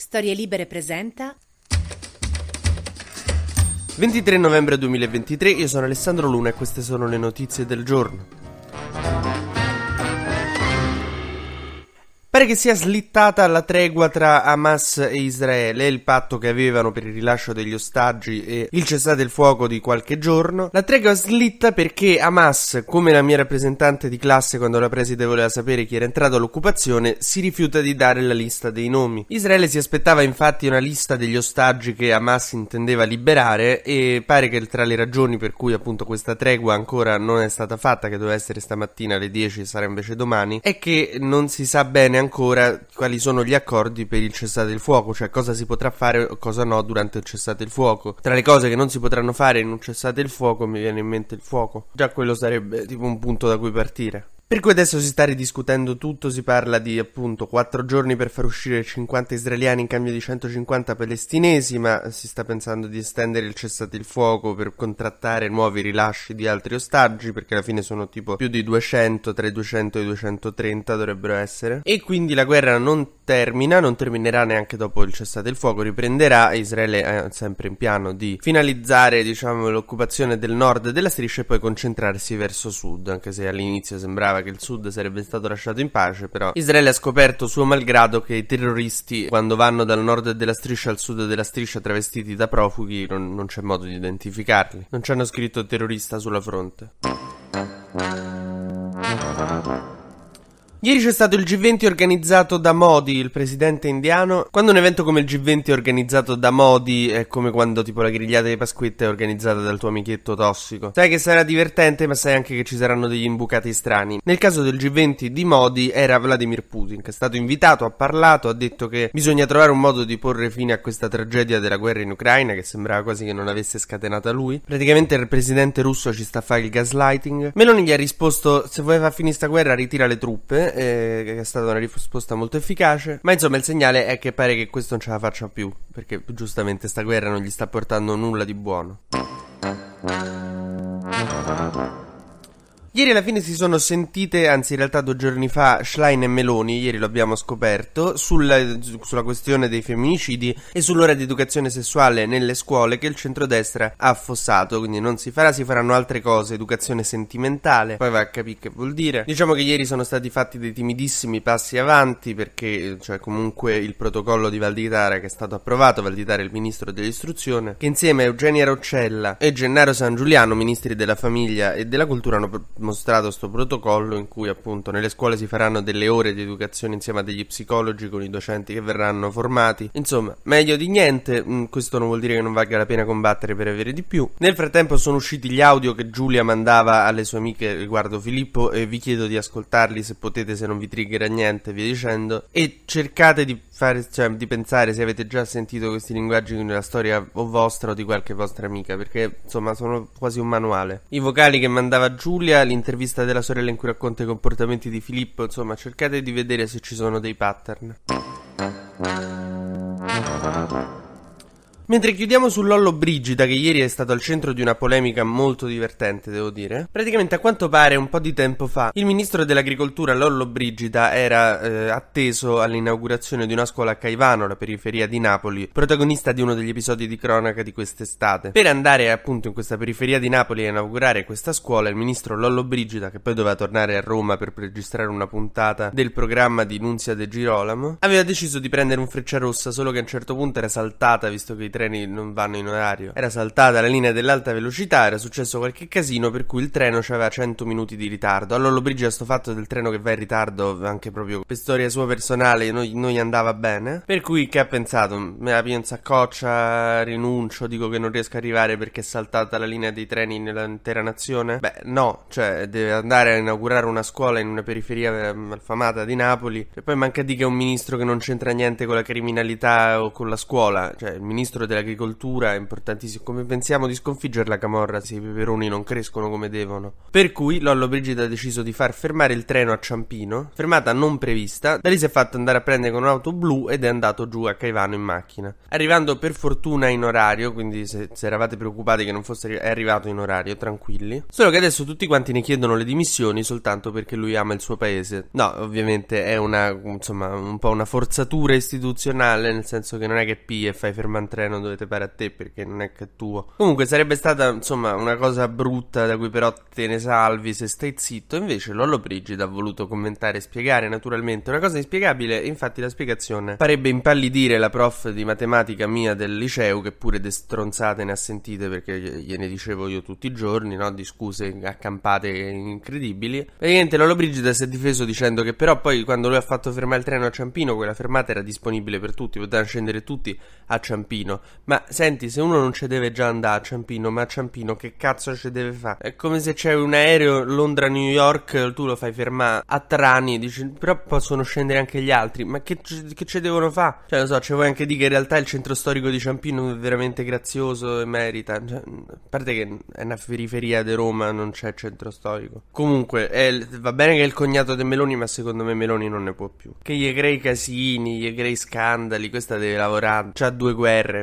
Storie Libere presenta 23 novembre 2023, io sono Alessandro Luna e queste sono le notizie del giorno. Pare che sia slittata la tregua tra Hamas e Israele, il patto che avevano per il rilascio degli ostaggi e il cessate il fuoco di qualche giorno. La tregua slitta perché Hamas, come la mia rappresentante di classe quando la preside voleva sapere chi era entrato all'occupazione, si rifiuta di dare la lista dei nomi. Israele si aspettava infatti una lista degli ostaggi che Hamas intendeva liberare e pare che tra le ragioni per cui appunto questa tregua ancora non è stata fatta, che doveva essere stamattina alle 10 e sarà invece domani, è che non si sa bene ancora quali sono gli accordi per il cessate il fuoco, cioè cosa si potrà fare o cosa no durante il cessate il fuoco. Tra le cose che non si potranno fare in un cessate il fuoco mi viene in mente il fuoco. Già quello sarebbe tipo un punto da cui partire. Per cui adesso si sta ridiscutendo tutto, si parla di appunto 4 giorni per far uscire 50 israeliani in cambio di 150 palestinesi, ma si sta pensando di estendere il cessate il fuoco per contrattare nuovi rilasci di altri ostaggi, perché alla fine sono tipo più di 200, tra i 200 e i 230 dovrebbero essere. E quindi la guerra non termina, non terminerà neanche dopo il cessate il fuoco, riprenderà. Israele è sempre in piano di finalizzare, diciamo, l'occupazione del nord della striscia e poi concentrarsi verso sud, anche se all'inizio sembrava che il sud sarebbe stato lasciato in pace, però Israele ha scoperto suo malgrado che i terroristi quando vanno dal nord della striscia al sud della striscia travestiti da profughi non, non c'è modo di identificarli. Non ci hanno scritto terrorista sulla fronte. Ieri c'è stato il G20 organizzato da Modi, il presidente indiano. Quando un evento come il G20 è organizzato da Modi è come quando tipo la grigliata di Pasquetta è organizzata dal tuo amichetto tossico. Sai che sarà divertente, ma sai anche che ci saranno degli imbucati strani. Nel caso del G20 di Modi era Vladimir Putin, che è stato invitato, ha parlato, ha detto che bisogna trovare un modo di porre fine a questa tragedia della guerra in Ucraina, che sembrava quasi che non avesse scatenata lui. Praticamente il presidente russo ci sta a fare il gaslighting. Meloni gli ha risposto: se vuoi far finire sta guerra, ritira le truppe eh, che è stata una risposta molto efficace. Ma insomma, il segnale è che pare che questo non ce la faccia più. Perché giustamente sta guerra non gli sta portando nulla di buono. Ieri alla fine si sono sentite, anzi in realtà due giorni fa, Schlein e Meloni, ieri lo abbiamo scoperto, sulla, sulla, questione dei femminicidi e sull'ora di educazione sessuale nelle scuole che il centrodestra ha affossato, quindi non si farà, si faranno altre cose, educazione sentimentale, poi va a capire che vuol dire. Diciamo che ieri sono stati fatti dei timidissimi passi avanti perché, cioè comunque il protocollo di Valditara che è stato approvato, Valditara è il ministro dell'istruzione, che insieme a Eugenia Roccella e Gennaro San Giuliano, ministri della famiglia e della cultura, hanno mostrato questo protocollo in cui appunto nelle scuole si faranno delle ore di educazione insieme a degli psicologi con i docenti che verranno formati. Insomma, meglio di niente, mm, questo non vuol dire che non valga la pena combattere per avere di più. Nel frattempo sono usciti gli audio che Giulia mandava alle sue amiche riguardo Filippo e vi chiedo di ascoltarli se potete, se non vi triggera niente, via dicendo. E cercate di fare, cioè, di pensare se avete già sentito questi linguaggi nella storia o vostra o di qualche vostra amica, perché insomma sono quasi un manuale. I vocali che mandava Giulia, l'intervista della sorella in cui racconta i comportamenti di Filippo, insomma, cercate di vedere se ci sono dei pattern. Mentre chiudiamo su Lollo Brigida, che ieri è stato al centro di una polemica molto divertente, devo dire. Praticamente, a quanto pare, un po' di tempo fa, il ministro dell'agricoltura Lollo Brigida era eh, atteso all'inaugurazione di una scuola a Caivano, la periferia di Napoli, protagonista di uno degli episodi di cronaca di quest'estate. Per andare appunto in questa periferia di Napoli a inaugurare questa scuola, il ministro Lollo Brigida, che poi doveva tornare a Roma per registrare una puntata del programma di Nunzia De Girolamo, aveva deciso di prendere un freccia rossa, solo che a un certo punto era saltata, visto che i treni non vanno in orario. Era saltata la linea dell'alta velocità, era successo qualche casino per cui il treno aveva 100 minuti di ritardo. Allora Lollobrigida sto fatto del treno che va in ritardo, anche proprio per storia sua personale, non, gli andava bene. Per cui che ha pensato? Me la pio in saccoccia, rinuncio, dico che non riesco a arrivare perché è saltata la linea dei treni nell'intera nazione? Beh, no, cioè deve andare a inaugurare una scuola in una periferia malfamata di Napoli e poi manca di che è un ministro che non c'entra niente con la criminalità o con la scuola, cioè il ministro dell'agricoltura è importantissimo. Come pensiamo di sconfiggere la camorra se i peperoni non crescono come devono? Per cui Lollo Brigida ha deciso di far fermare il treno a Ciampino, fermata non prevista, da lì si è fatto andare a prendere con un'auto blu ed è andato giù a Caivano in macchina. Arrivando per fortuna in orario, quindi se, se eravate preoccupati che non fosse arrivato in orario, tranquilli. Solo che adesso tutti quanti ne chiedono le dimissioni soltanto perché lui ama il suo paese. No, ovviamente è una, insomma, un po' una forzatura istituzionale, nel senso che non è che P e fai fermare un treno dove te pare a te perché non è che è tuo. Comunque sarebbe stata, insomma, una cosa brutta da cui però te ne salvi se stai zitto. Invece Lollo Brigida ha voluto commentare e spiegare naturalmente una cosa inspiegabile, infatti la spiegazione farebbe impallidire la prof di matematica mia del liceo che pure destronzate ne ha sentite perché gliene dicevo io tutti i giorni, no? Di scuse accampate incredibili. Praticamente Lollo Brigida si è difeso dicendo che però poi quando lui ha fatto fermare il treno a Ciampino quella fermata era disponibile per tutti, potevano scendere tutti a Ciampino. Ma senti, se uno non ci deve già andare a Ciampino, ma a Ciampino che cazzo ci deve fare? È come se c'è un aereo Londra-New York, tu lo fai fermare a Trani, dici, però possono scendere anche gli altri, ma che, che ci devono fare? Cioè, lo so, ci vuoi anche dire che in realtà il centro storico di Ciampino è veramente grazioso e merita. Cioè, a parte che è una periferia di Roma, non c'è centro storico. Comunque, è, va bene che è il cognato di Meloni, ma secondo me Meloni non ne può più. Che gli crei casini, gli crei scandali, questa deve lavorare. C'ha due guerre,